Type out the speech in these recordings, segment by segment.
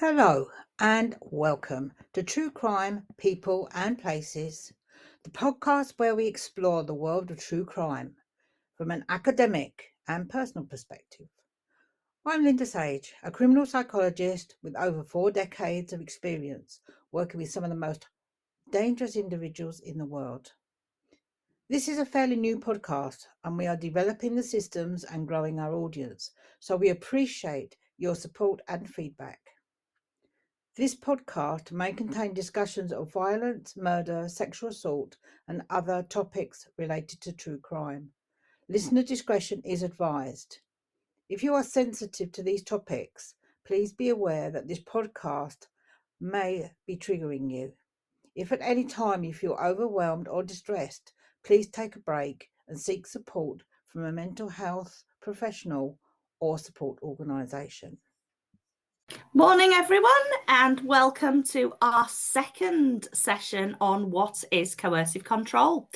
Hello and welcome to True Crime People and Places, the podcast where we explore the world of true crime from an academic and personal perspective. I'm Linda Sage, a criminal psychologist with over four decades of experience working with some of the most dangerous individuals in the world. This is a fairly new podcast and we are developing the systems and growing our audience, so we appreciate your support and feedback. This podcast may mm-hmm. contain discussions of violence, murder, sexual assault, and other topics related to true crime. Mm-hmm. Listener discretion is advised. If you are sensitive to these topics, please be aware that this podcast may be triggering you. If at any time you feel overwhelmed or distressed, please take a break and seek support from a mental health professional or support organisation. Morning, everyone, and welcome to our second session on what is coercive control.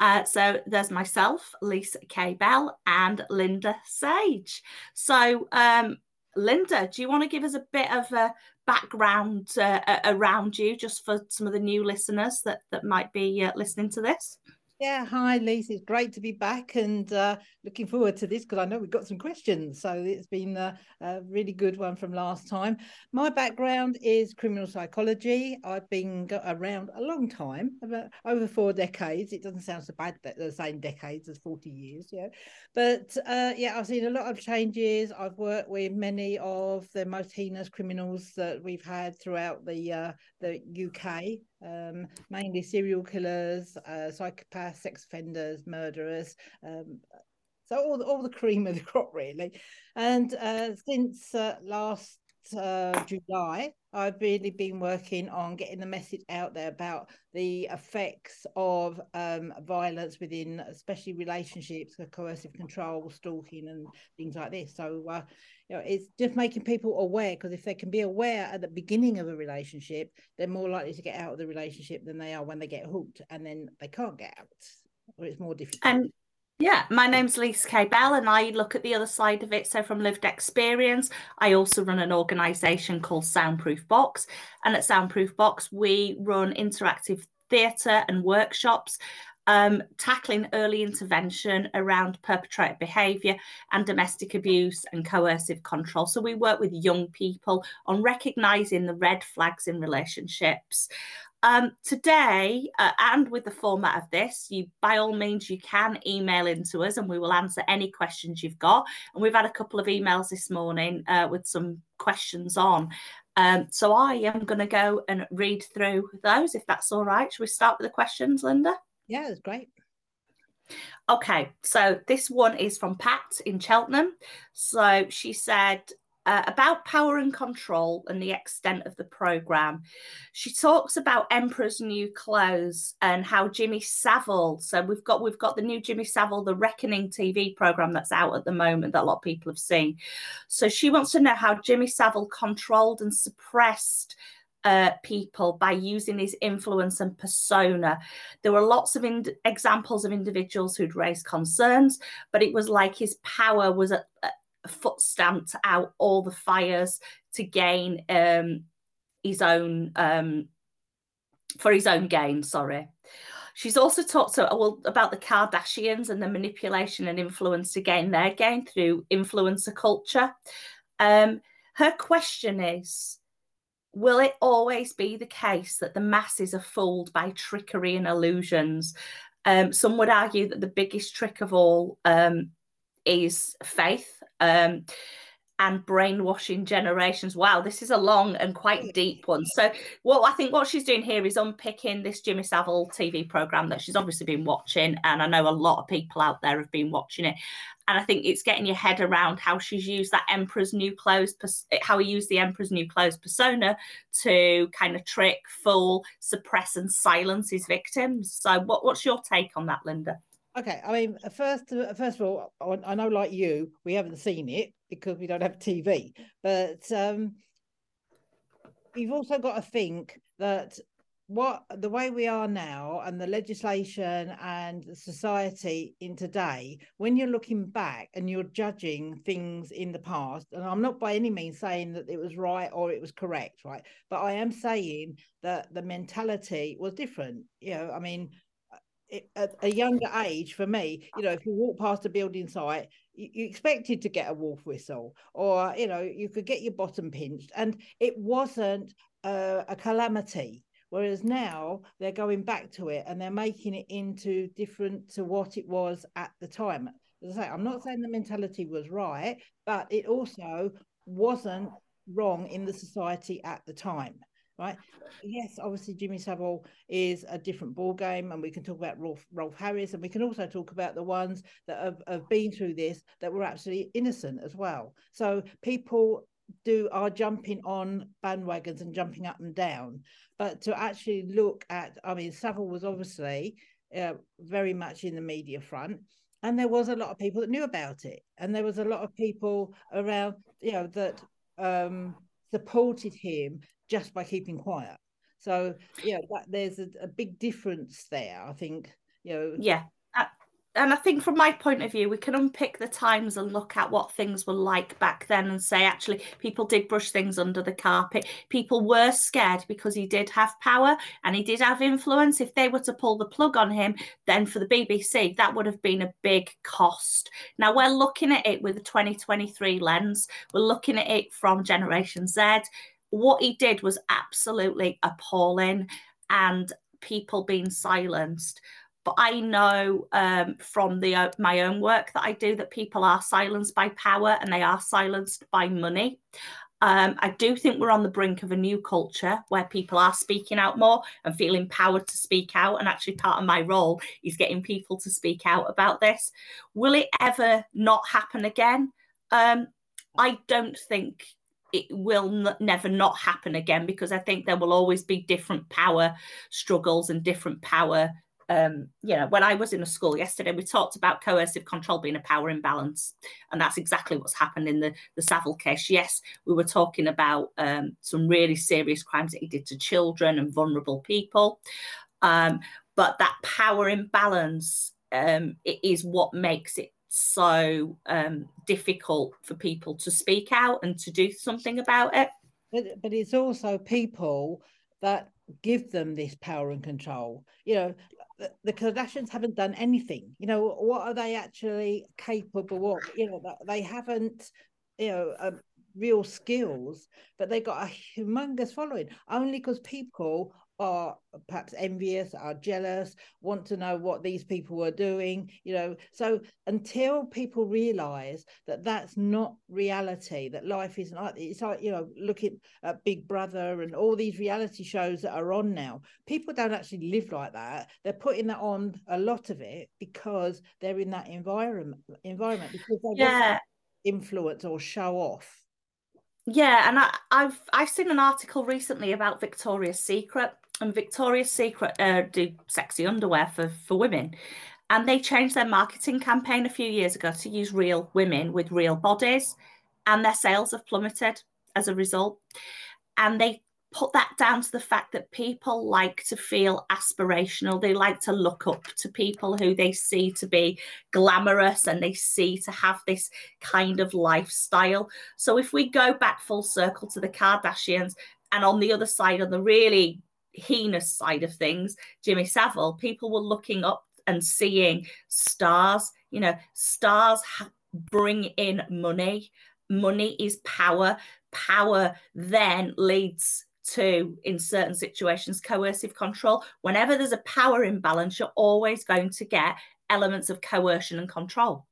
Uh, so there's myself, Lise Kaye Bell, and Linda Sage. So, um, Linda, do you want to give us a bit of a background uh, around you, just for some of the new listeners that that might be uh, listening to this? Yeah, hi, Lisa. It's great to be back and uh, looking forward to this because I know we've got some questions. So it's been a, a, really good one from last time. My background is criminal psychology. I've been around a long time, over four decades. It doesn't sound so bad that the same decades as 40 years, yeah. But uh, yeah, I've seen a lot of changes. I've worked with many of the most heinous criminals that we've had throughout the uh, the UK um, mainly serial killers, uh, psychopaths, sex offenders, murderers. Um, so all the, all the cream of the crop, really. And uh, since uh, last uh, July, I've really been working on getting the message out there about the effects of um, violence within, especially relationships, coercive control, stalking, and things like this. So, uh, you know, it's just making people aware because if they can be aware at the beginning of a relationship, they're more likely to get out of the relationship than they are when they get hooked and then they can't get out, or it's more difficult. And yeah, my name's Lise Kaye Bell, and I look at the other side of it. So, from lived experience, I also run an organisation called Soundproof Box. And at Soundproof Box, we run interactive theatre and workshops um, tackling early intervention around perpetrator behaviour and domestic abuse and coercive control. So we work with young people on recognising the red flags in relationships. Um, today, uh, and with the format of this, you by all means you can email into us, and we will answer any questions you've got. And we've had a couple of emails this morning uh, with some questions on. Um, so I am going to go and read through those, if that's all right. Should we start with the questions, Linda? Yeah, it's great. Okay, so this one is from Pat in Cheltenham. So she said uh, about power and control and the extent of the program. She talks about Emperor's New Clothes and how Jimmy Savile. So we've got we've got the new Jimmy Savile, the Reckoning TV program that's out at the moment that a lot of people have seen. So she wants to know how Jimmy Savile controlled and suppressed uh, people by using his influence and persona. There were lots of in- examples of individuals who'd raised concerns, but it was like his power was a, foot stamped out all the fires to gain um, his own um, for his own gain. Sorry. She's also talked to, well about the Kardashians and the manipulation and influence to gain their gain through influencer culture. Um, her question is will it always be the case that the masses are fooled by trickery and illusions? Um, some would argue that the biggest trick of all um, is faith. Um, and brainwashing generations. Wow, this is a long and quite deep one. So, what I think what she's doing here is unpicking this Jimmy Savile TV program that she's obviously been watching, and I know a lot of people out there have been watching it. And I think it's getting your head around how she's used that Emperor's New Clothes, how he used the Emperor's New Clothes persona to kind of trick, fool, suppress, and silence his victims. So, what, what's your take on that, Linda? Okay, I mean, first, first of all, I know, like you, we haven't seen it because we don't have TV, but um, you've also got to think that what the way we are now and the legislation and society in today when you're looking back and you're judging things in the past and i'm not by any means saying that it was right or it was correct right? But i am saying that the mentality was different you know i mean at a younger age for me you know if you walk past a building site you, you expected to get a wolf whistle or you know you could get your bottom pinched and it wasn't a calamity Whereas now they're going back to it and they're making it into different to what it was at the time. As I say, I'm not saying the mentality was right, but it also wasn't wrong in the society at the time. Right. Yes, obviously Jimmy Savile is a different ball game, and we can talk about Rolf, Rolf Harris, and we can also talk about the ones that have, have been through this that were absolutely innocent as well. So people do are jumping on bandwagons and jumping up and down, but to actually look at, I mean, Savile was obviously uh, very much in the media front, and there was a lot of people that knew about it, and there was a lot of people around, you know, that um, supported him just by keeping quiet. So yeah, that, there's a, a big difference there. I think you know. Yeah, uh, and I think from my point of view, we can unpick the times and look at what things were like back then and say, actually, people did brush things under the carpet. People were scared because he did have power and he did have influence. If they were to pull the plug on him, then for the BBC, that would have been a big cost. Now we're looking at it with a 2023 lens. We're looking at it from Generation Z. What he did was absolutely appalling and people being silenced but I know um, from the uh, my own work that I do that people are silenced by power and they are silenced by money. Um, I do think we're on the brink of a new culture where people are speaking out more and feeling empowered to speak out. And actually, part of my role is getting people to speak out about this. Will it ever not happen again? Um, I don't think it will n- never not happen again because I think there will always be different power struggles and different power um, you know, when I was in a school yesterday, we talked about coercive control being a power imbalance, and that's exactly what's happened in the the Savile case. Yes, we were talking about um, some really serious crimes that he did to children and vulnerable people, um, but that power imbalance um, is what makes it so um, difficult for people to speak out and to do something about it. But, but it's also people that give them this power and control. You know, the Kardashians haven't done anything. You know, what are they actually capable of? You know, they haven't, you know, uh, real skills, but they got a humongous following only because people are perhaps envious, are jealous, want to know what these people are doing, you know. So until people realize that that's not reality, that life isn't like it's like, you know, looking at Big Brother and all these reality shows that are on now, people don't actually live like that. They're putting that on a lot of it because they're in that environment environment because they yeah. influence or show off. Yeah, and I, I've I've seen an article recently about Victoria's Secret and Victoria's Secret uh, do sexy underwear for, for women. And they changed their marketing campaign a few years ago to use real women with real bodies, and their sales have plummeted as a result. And they put that down to the fact that people like to feel aspirational. They like to look up to people who they see to be glamorous and they see to have this kind of lifestyle. So if we go back full circle to the Kardashians, and on the other side, on the really heinous side of things, Jimmy Savile, people were looking up and seeing stars. You know, stars bring in money. Money is power. Power then leads to, in certain situations, coercive control. Whenever there's a power imbalance, you're always going to get elements of coercion and control.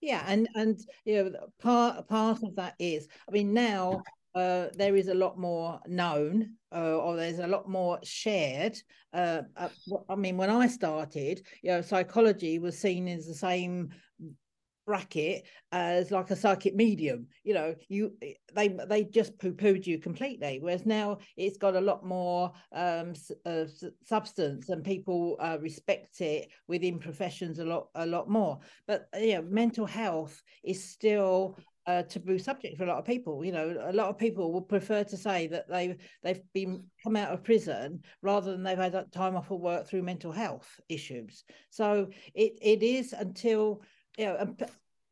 Yeah, and and you know part part of that is, I mean, now uh, there is a lot more known uh, or there's a lot more shared. Uh, uh, I mean, when I started, you know, psychology was seen as the same bracket as like a psychic medium you know you they they just poo-pooed you completely whereas now it's got a lot more um uh, substance and people uh, respect it within professions a lot a lot more but know mental health is still a taboo subject for a lot of people. You know, a lot of people would prefer to say that they they've been come out of prison rather than they've had time off of work through mental health issues. So it it is until you know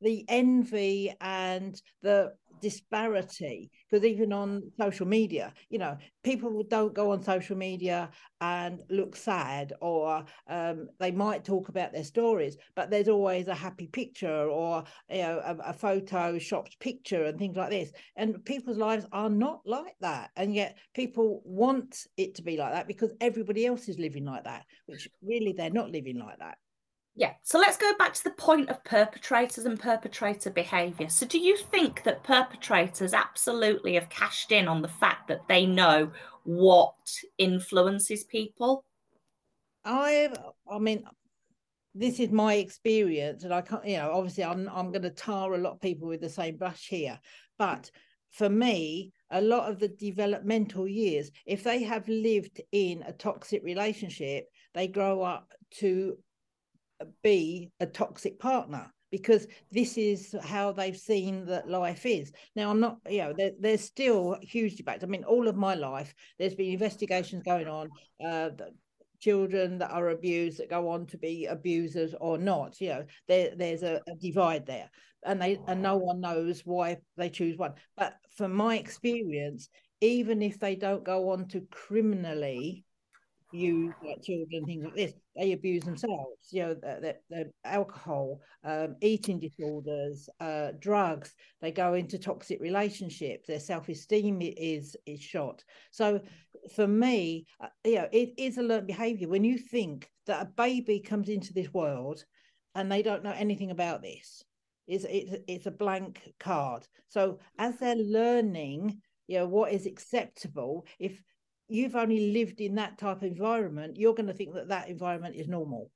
the envy and the disparity because even on social media you know people don't go on social media and look sad or um, they might talk about their stories but there's always a happy picture or you know a, a photo shopped picture and things like this. And people's lives are not like that. And yet people want it to be like that because everybody else is living like that which really they're not living like that yeah. So let's go back to the point of perpetrators and perpetrator behaviour. So, do you think that perpetrators absolutely have cashed in on the fact that they know what influences people? I, I mean, this is my experience, and I can't, you know, obviously, I'm I'm going to tar a lot of people with the same brush here, but for me, a lot of the developmental years, if they have lived in a toxic relationship, they grow up to be a toxic partner because this is how they've seen that life is. Now, I'm not, you know, there, there's still huge debate. I mean, all of my life, there's been investigations going on. Uh, children that are abused that go on to be abusers or not you know there, there's a, a divide there and they and no one knows why they choose one but from my experience even if they don't go on to criminally use like children things like this they abuse themselves you know the, the, the alcohol um, eating disorders uh, drugs they go into toxic relationships their self-esteem is is shot. So for me uh, you know it is a learned behavior. When you think that a baby comes into this world and they don't know anything about this it's, it's, it's a blank card. So as they're learning you know what is acceptable if you've only lived in that type of environment, you're going to think that that environment is normal.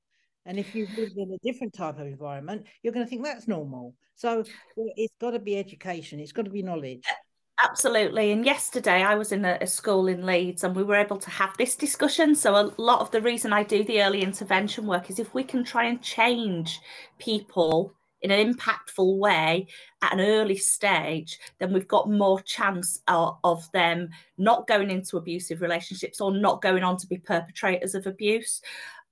And if you've lived in a different type of environment, you're going to think that's normal. So it's got to be education, it's got to be knowledge. Absolutely. And yesterday I was in a, a, school in Leeds and we were able to have this discussion. So, a lot of the reason I do the early intervention work is if we can try and change people in an impactful way at an early stage, then we've got more chance of, of, them not going into abusive relationships or not going on to be perpetrators of abuse.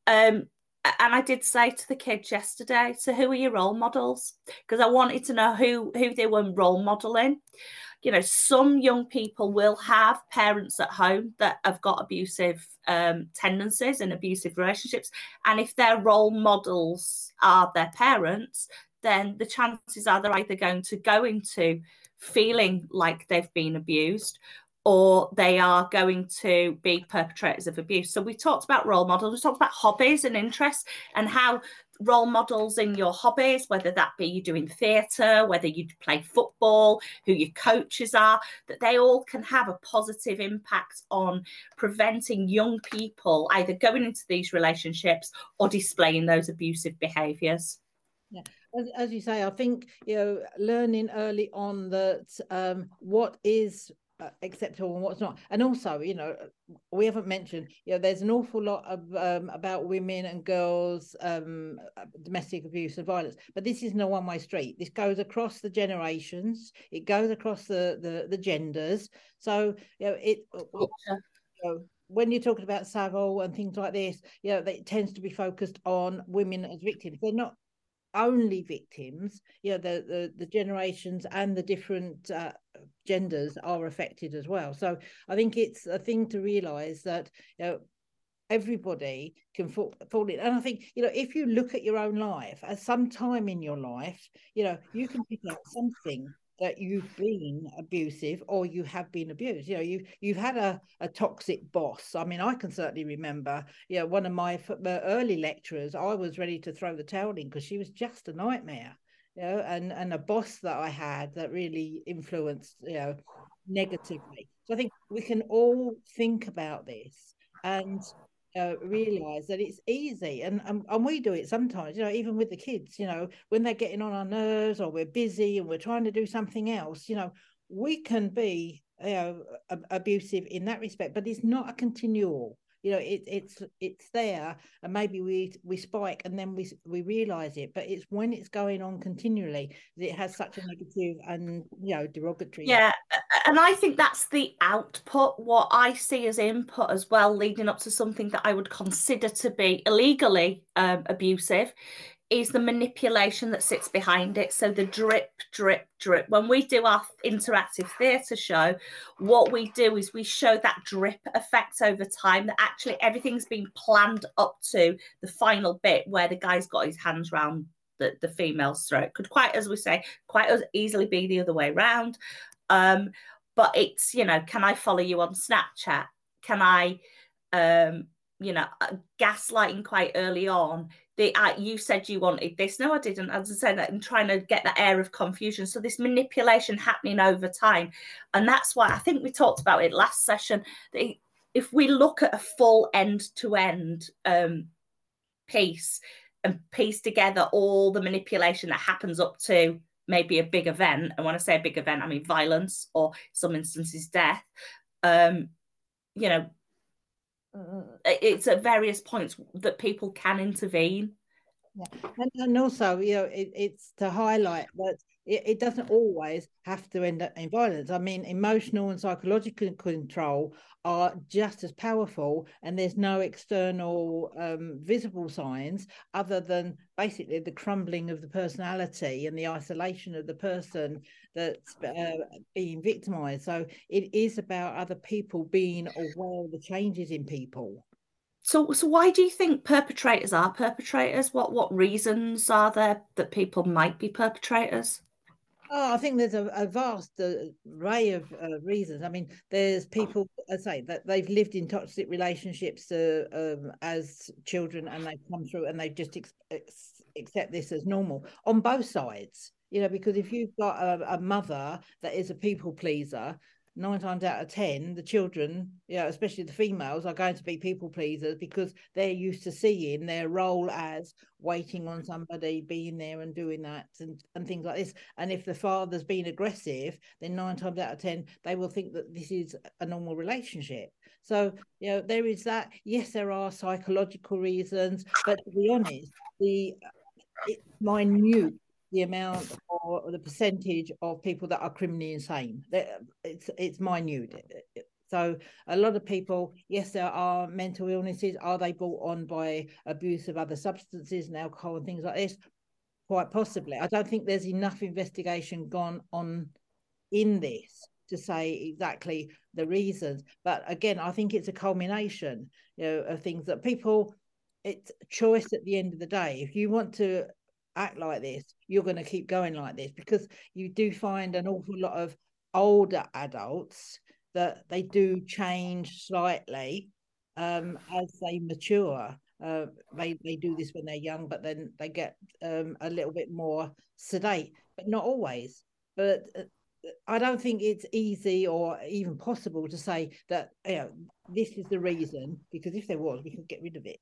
Um, and I did say to the kids yesterday, so who are your role models? Because I wanted to know who who they were role modeling. You know, some young people will have parents at home that have got abusive um, tendencies and abusive relationships, and if their role models are their parents, then the chances are they're either going to go into feeling like they've been abused or they are going to be perpetrators of abuse. So we talked about role models, we talked about hobbies and interests and how role models in your hobbies, whether that be you doing theatre, whether you play football, who your coaches are, that they all can have a positive impact on preventing young people either going into these relationships or displaying those abusive behaviours. Yeah as, as you say, I think you know learning early on that um, what is uh, acceptable and what's not. And also you know we haven't mentioned you know there's an awful lot of um, about women and girls um, domestic abuse and violence but this isn't a one-way street. This goes across the generations. It goes across the the, the genders. So you know it you know, when you're talking about Savile and things like this, you know, it tends to be focused on women as victims. They're not only victims you know the the, the generations and the different uh, genders are affected as well. So i think it's a thing to realize that you know everybody can fall, fall in. And i think you know if you look at your own life at some time in your life you know you can pick out something that you've been abusive or you have been abused. You know you you've had a, a toxic boss. I mean i can certainly remember you know one of my early lecturers i was ready to throw the towel in because she was just a nightmare you know and and a boss that i had that really influenced you know negatively. So i think we can all think about this and uh, realize that it's easy and, and and we do it sometimes you know even with the kids you know when they're getting on our nerves or we're busy and we're trying to do something else you know we can be you know abusive in that respect but it's not a continual you know it, it's it's there and maybe we we spike and then we we realize it but it's when it's going on continually that it has such a negative and you know derogatory yeah and i think that's the output what i see as input as well leading up to something that i would consider to be illegally um, abusive is the manipulation that sits behind it. So the drip, drip, drip. When we do our interactive theatre show, what we do is we show that drip effect over time that actually everything's been planned up to the final bit where the guy's got his hands round the, the female's throat. Could quite, as we say, quite as easily be the other way around. Um, but it's, you know, can I follow you on Snapchat? Can I um you know uh, gaslighting quite early on the uh, you said you wanted this. No i didn't. As i said i'm trying to get that air of confusion. So this manipulation happening over time. And that's why i think we talked about it last session that if we look at a full end to end um, piece and piece together all the manipulation that happens up to maybe a big event and when i say a big event i mean violence or some instances death um, you know Mm-hmm. it's at various points that people can intervene. Yeah. And, and also, you know, it, it's to highlight that it, it doesn't always have to end up in violence. I mean, emotional and psychological control are just as powerful, and there's no external um, visible signs other than basically the crumbling of the personality and the isolation of the person that's uh, being victimized. So it is about other people being aware of the changes in people. So, so why do you think perpetrators are perpetrators? What what reasons are there that people might be perpetrators? Oh, I think there's a, a vast uh, array of uh, reasons. I mean, there's people, I say, that they've lived in toxic relationships uh, um, as children, and they've come through, and they just ex- ex- accept this as normal on both sides. You know, because if you've got a, a mother that is a people pleaser, nine times out of ten, the children, yeah, especially the females, are going to be people pleasers because they're used to seeing their role as waiting on somebody, being there and doing that and, and things like this. And if the father's been aggressive, then nine times out of ten, they will think that this is a normal relationship. So, you know, there is that. Yes, there are psychological reasons, but to be honest, the it's minute the amount or the percentage of people that are criminally insane. It's it's minute. So a lot of people, yes, there are mental illnesses. Are they brought on by abuse of other substances and alcohol and things like this? Quite possibly. I don't think there's enough investigation gone on in this to say exactly the reasons. But again, I think it's a culmination, you know, of things that people. It's choice at the end of the day. If you want to act like this, you're going to keep going like this because you do find an awful lot of older adults that they do change slightly um, as they mature. Uh, they they do this when they're young, but then they get um, a little bit more sedate, but not always. But uh, I don't think it's easy or even possible to say that you know this is the reason because if there was, we could get rid of it.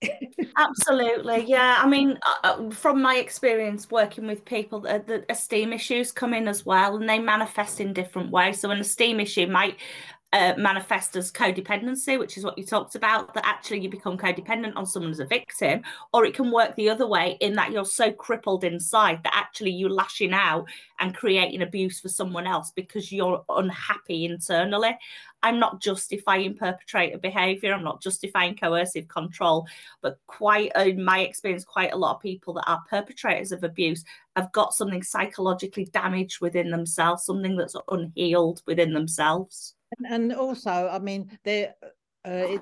Absolutely, yeah. I mean, uh, uh, from my experience working with people, the, the esteem issues come in as well, and they manifest in different ways. So an esteem issue might manifest as codependency, which is what you talked about, that actually you become codependent on someone as a victim, or it can work the other way in that you're so crippled inside that actually you're lashing out and creating abuse for someone else because you're unhappy internally. I'm not justifying perpetrator behavior, I'm not justifying coercive control, but quite in my experience, quite a lot of people that are perpetrators of abuse have got something psychologically damaged within themselves, something that's unhealed within themselves and also, I mean, there. Uh, it,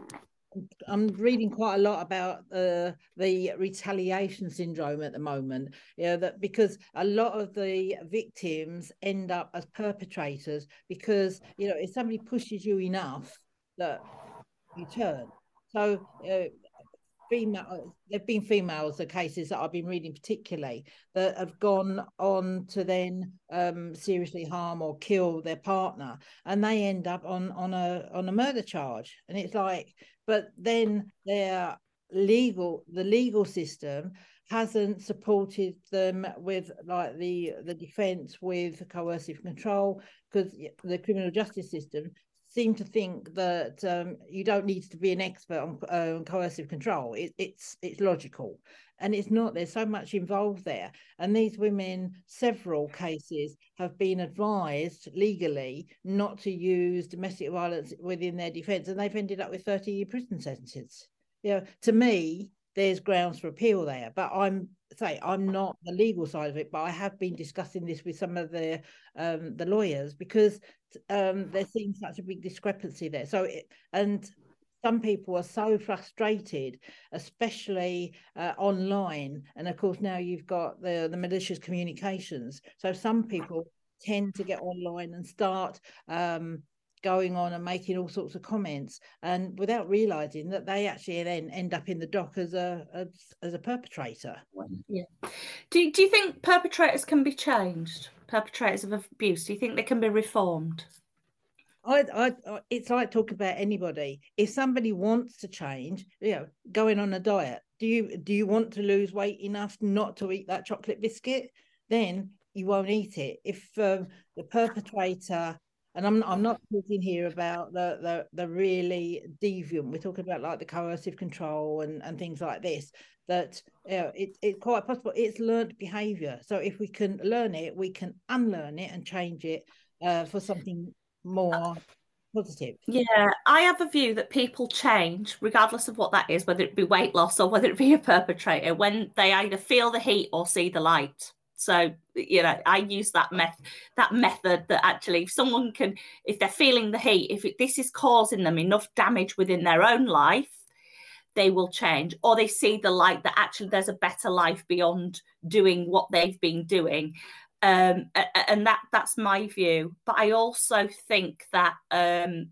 I'm reading quite a lot about uh, the retaliation syndrome at the moment. Know, that because a lot of the victims end up as perpetrators because you know if somebody pushes you enough that you turn. So uh, female there've been females the cases that i've been reading particularly that have gone on to then um, seriously harm or kill their partner and they end up on on a on a murder charge. And it's like but then their legal the legal system hasn't supported them with like the the defense with coercive control because the criminal justice system seem to think that um, you don't need to be an expert on, uh, on coercive control. It, it's it's logical, and it's not. There's so much involved there, and these women, several cases, have been advised legally not to use domestic violence within their defence, and they've ended up with 30 year prison sentences. You know, to me, there's grounds for appeal there. But I'm say I'm not the legal side of it, but I have been discussing this with some of the um, the lawyers because um, there seems such a big discrepancy there. So it, and some people are so frustrated, especially uh, online, and of course now you've got the the malicious communications. So some people tend to get online and start um, going on and making all sorts of comments and without realizing that they actually then end up in the dock as a as, as a perpetrator yeah do, do you think perpetrators can be changed perpetrators of abuse do you think they can be reformed I, I, it's like talking about anybody. If somebody wants to change, you know, going on a diet, do you do you want to lose weight enough not to eat that chocolate biscuit? Then you won't eat it. If um, the perpetrator and I'm I'm not talking here about the the the really deviant. We're talking about like the coercive control and and things like this. That you know, it, it's quite possible. It's learned behaviour. So if we can learn it, we can unlearn it and change it uh, for something more positive. Yeah, I have a view that people change regardless of what that is, whether it be weight loss or whether it be a perpetrator, when they either feel the heat or see the light. So you know, I use that method that method that actually if someone can, if they're feeling the heat, if it, this is causing them enough damage within their own life, they will change, or they see the light that actually there's a better life beyond doing what they've been doing. Um, and that that's my view. But I also think that um,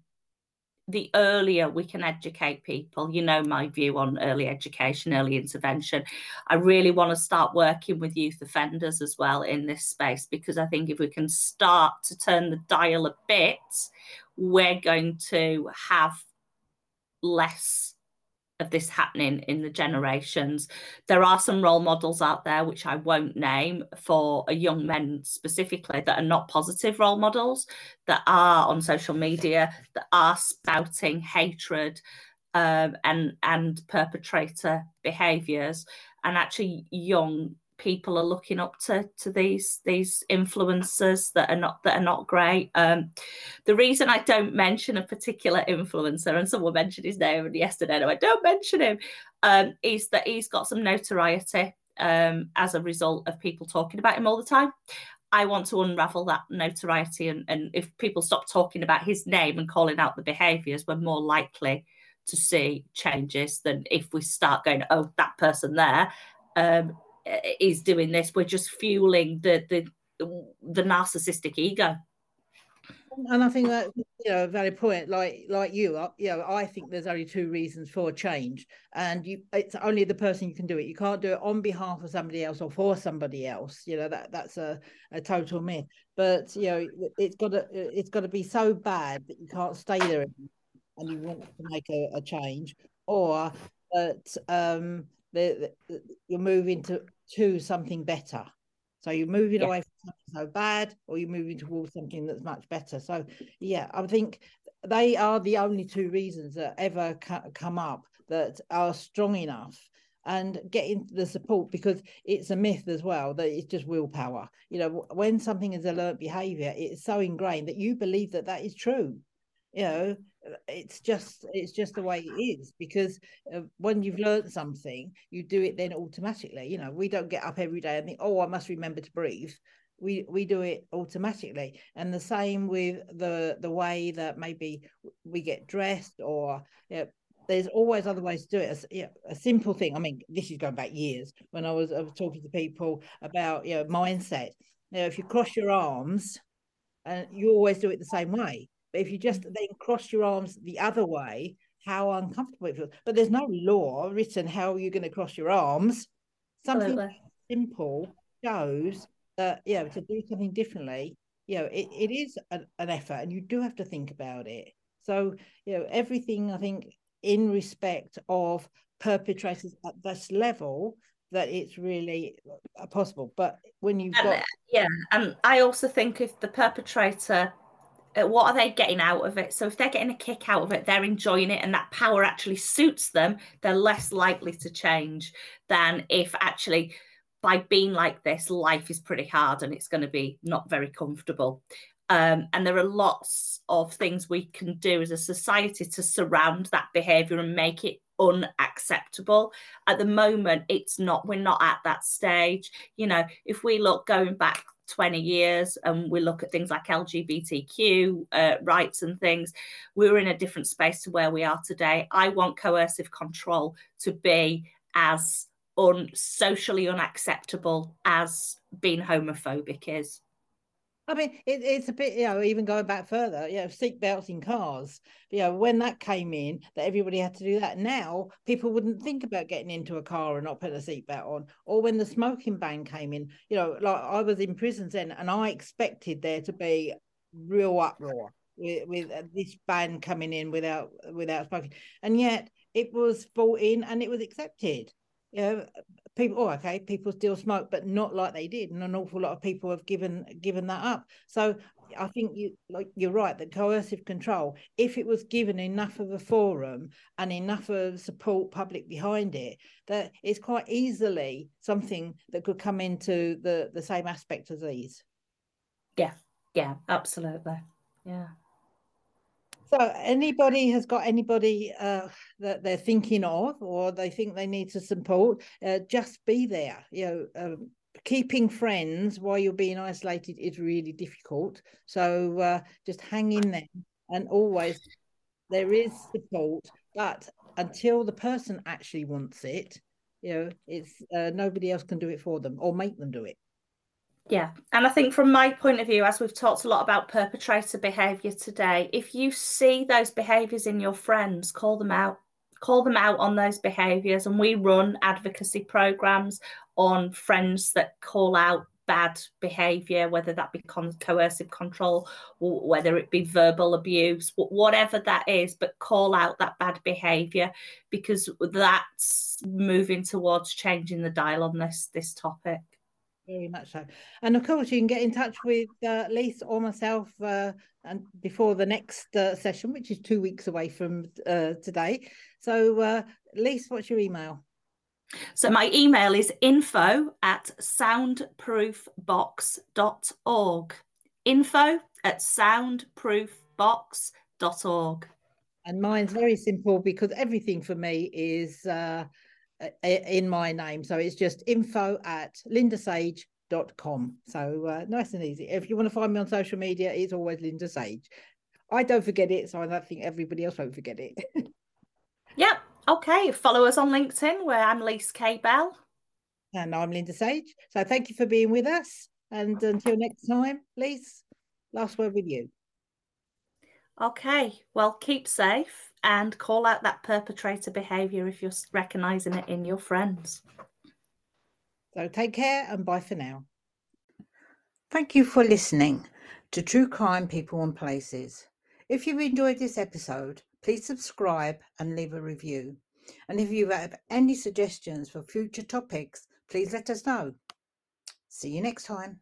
the earlier we can educate people, you know, my view on early education, early intervention. I really want to start working with youth offenders as well in this space because I think if we can start to turn the dial a bit, we're going to have less of this happening in the generations. There are some role models out there, which I won't name, for young men specifically that are not positive role models, that are on social media, that are spouting hatred um, and and perpetrator behaviours, and actually young people are looking up to to these these influencers that are not that are not great. Um, the reason I don't mention a particular influencer, and someone mentioned his name yesterday, no, I don't mention him, um, is that he's got some notoriety um, as a result of people talking about him all the time. I want to unravel that notoriety, and, and if people stop talking about his name and calling out the behaviours, we're more likely to see changes than if we start going, oh, that person there. Um, is doing this we're just fueling the the the narcissistic ego and I think that you know a valid point. Like like you, uh, you know, I think there's only two reasons for change, and you it's only the person you can do it. You can't do it on behalf of somebody else or for somebody else. You know that that's a, a total myth. But you know, it's got to it's got to be so bad that you can't stay there, and you want to make a, a change, or that um, the, the, you're moving to to something better. So you're moving yeah. away from something so bad, or you're moving towards something that's much better. So yeah, I think they are the only two reasons that ever ca- come up that are strong enough and getting the support because it's a myth as well that it's just willpower. You know, when something is a learned behavior, it's so ingrained that you believe that that is true. You know, it's just it's just the way it is because uh, when you've learned something you do it then automatically you know we don't get up every day and think oh i must remember to breathe we we do it automatically and the same with the the way that maybe we get dressed or you know, there's always other ways to do it. A, you know, a, simple thing. I mean, this is going back years when I was, I was talking to people about you know mindset. Know, if you cross your arms, and you always do it the same way, but if you just mm. then cross your arms the other way, how uncomfortable it feels. But there's no law written how you're going to cross your arms. Something Absolutely. simple shows that, you yeah, to do something differently, you know, it, it is an, an effort and you do have to think about it. So, you know, everything I think in respect of perpetrators at this level that it's really possible. But when you've got. yeah. And I also think if the perpetrator uh, what are they getting out of it? So if they're getting a kick out of it, they're enjoying it, and that power actually suits them, they're less likely to change than if actually by being like this, life is pretty hard and it's going to be not very comfortable. Um, and there are lots of things we can do as a society to surround that behavior and make it unacceptable. At the moment, it's not, we're not at that stage. You know, if we look going back 20 years and we look at things like LGBTQ uh, rights and things, we were in a different space to where we are today. I want coercive control to be as un- socially unacceptable as being homophobic is. I mean, it, it's a bit, you know, even going back further, you know, seatbelts in cars, you know, when that came in, that everybody had to do that. Now, people wouldn't think about getting into a car and not putting a seatbelt on. Or when the smoking ban came in, you know, like I was in prisons then and I expected there to be real uproar with, with uh, this ban coming in without without smoking. And yet it was brought in and it was accepted you know, people oh okay people still smoke but not like they did and an awful lot of people have given given that up. So i think you like you're right that coercive control if it was given enough of a forum and enough of support public behind it that it's quite easily something that could come into the the same aspect as these. Yeah yeah absolutely. Yeah so, anybody has got anybody uh, that they're thinking of, or they think they need to support, uh, just be there. You know, um, keeping friends while you're being isolated is really difficult. So, uh, just hang in there, and always there is support. But until the person actually wants it, you know, it's uh, nobody else can do it for them or make them do it. Yeah. And I think from my point of view, as we've talked a lot about perpetrator behaviour today, if you see those behaviours in your friends, call them out. Call them out on those behaviours. And we run advocacy programs on friends that call out bad behavior, whether that be con- coercive control whether it be verbal abuse, whatever that is, but call out that bad behavior because that's moving towards changing the dial on this this topic. Very much so. And of course, you can get in touch with uh, Lise or myself uh, and before the next uh, session, which is two weeks away from uh, today. So, uh, Lise, what's your email? So, my email is info at soundproofbox.org. Info at soundproofbox.org. And mine's very simple because everything for me is uh, in my name. So it's just info at lindasage.com. So uh, nice and easy. If you want to find me on social media, it's always Linda Sage. I don't forget it, so I don't think everybody else won't forget it. yep. Okay. Follow us on LinkedIn where I'm Lise Kaye Bell. And I'm Linda Sage. So thank you for being with us. And until next time, Lise, last word with you. Okay. Well, keep safe and call out that perpetrator behavior if you're recognizing it in your friends. So take care and bye for now. Thank you for listening to True Crime People and Places. If you've enjoyed this episode, please subscribe and leave a review. And if you have any suggestions for future topics, please let us know. See you next time.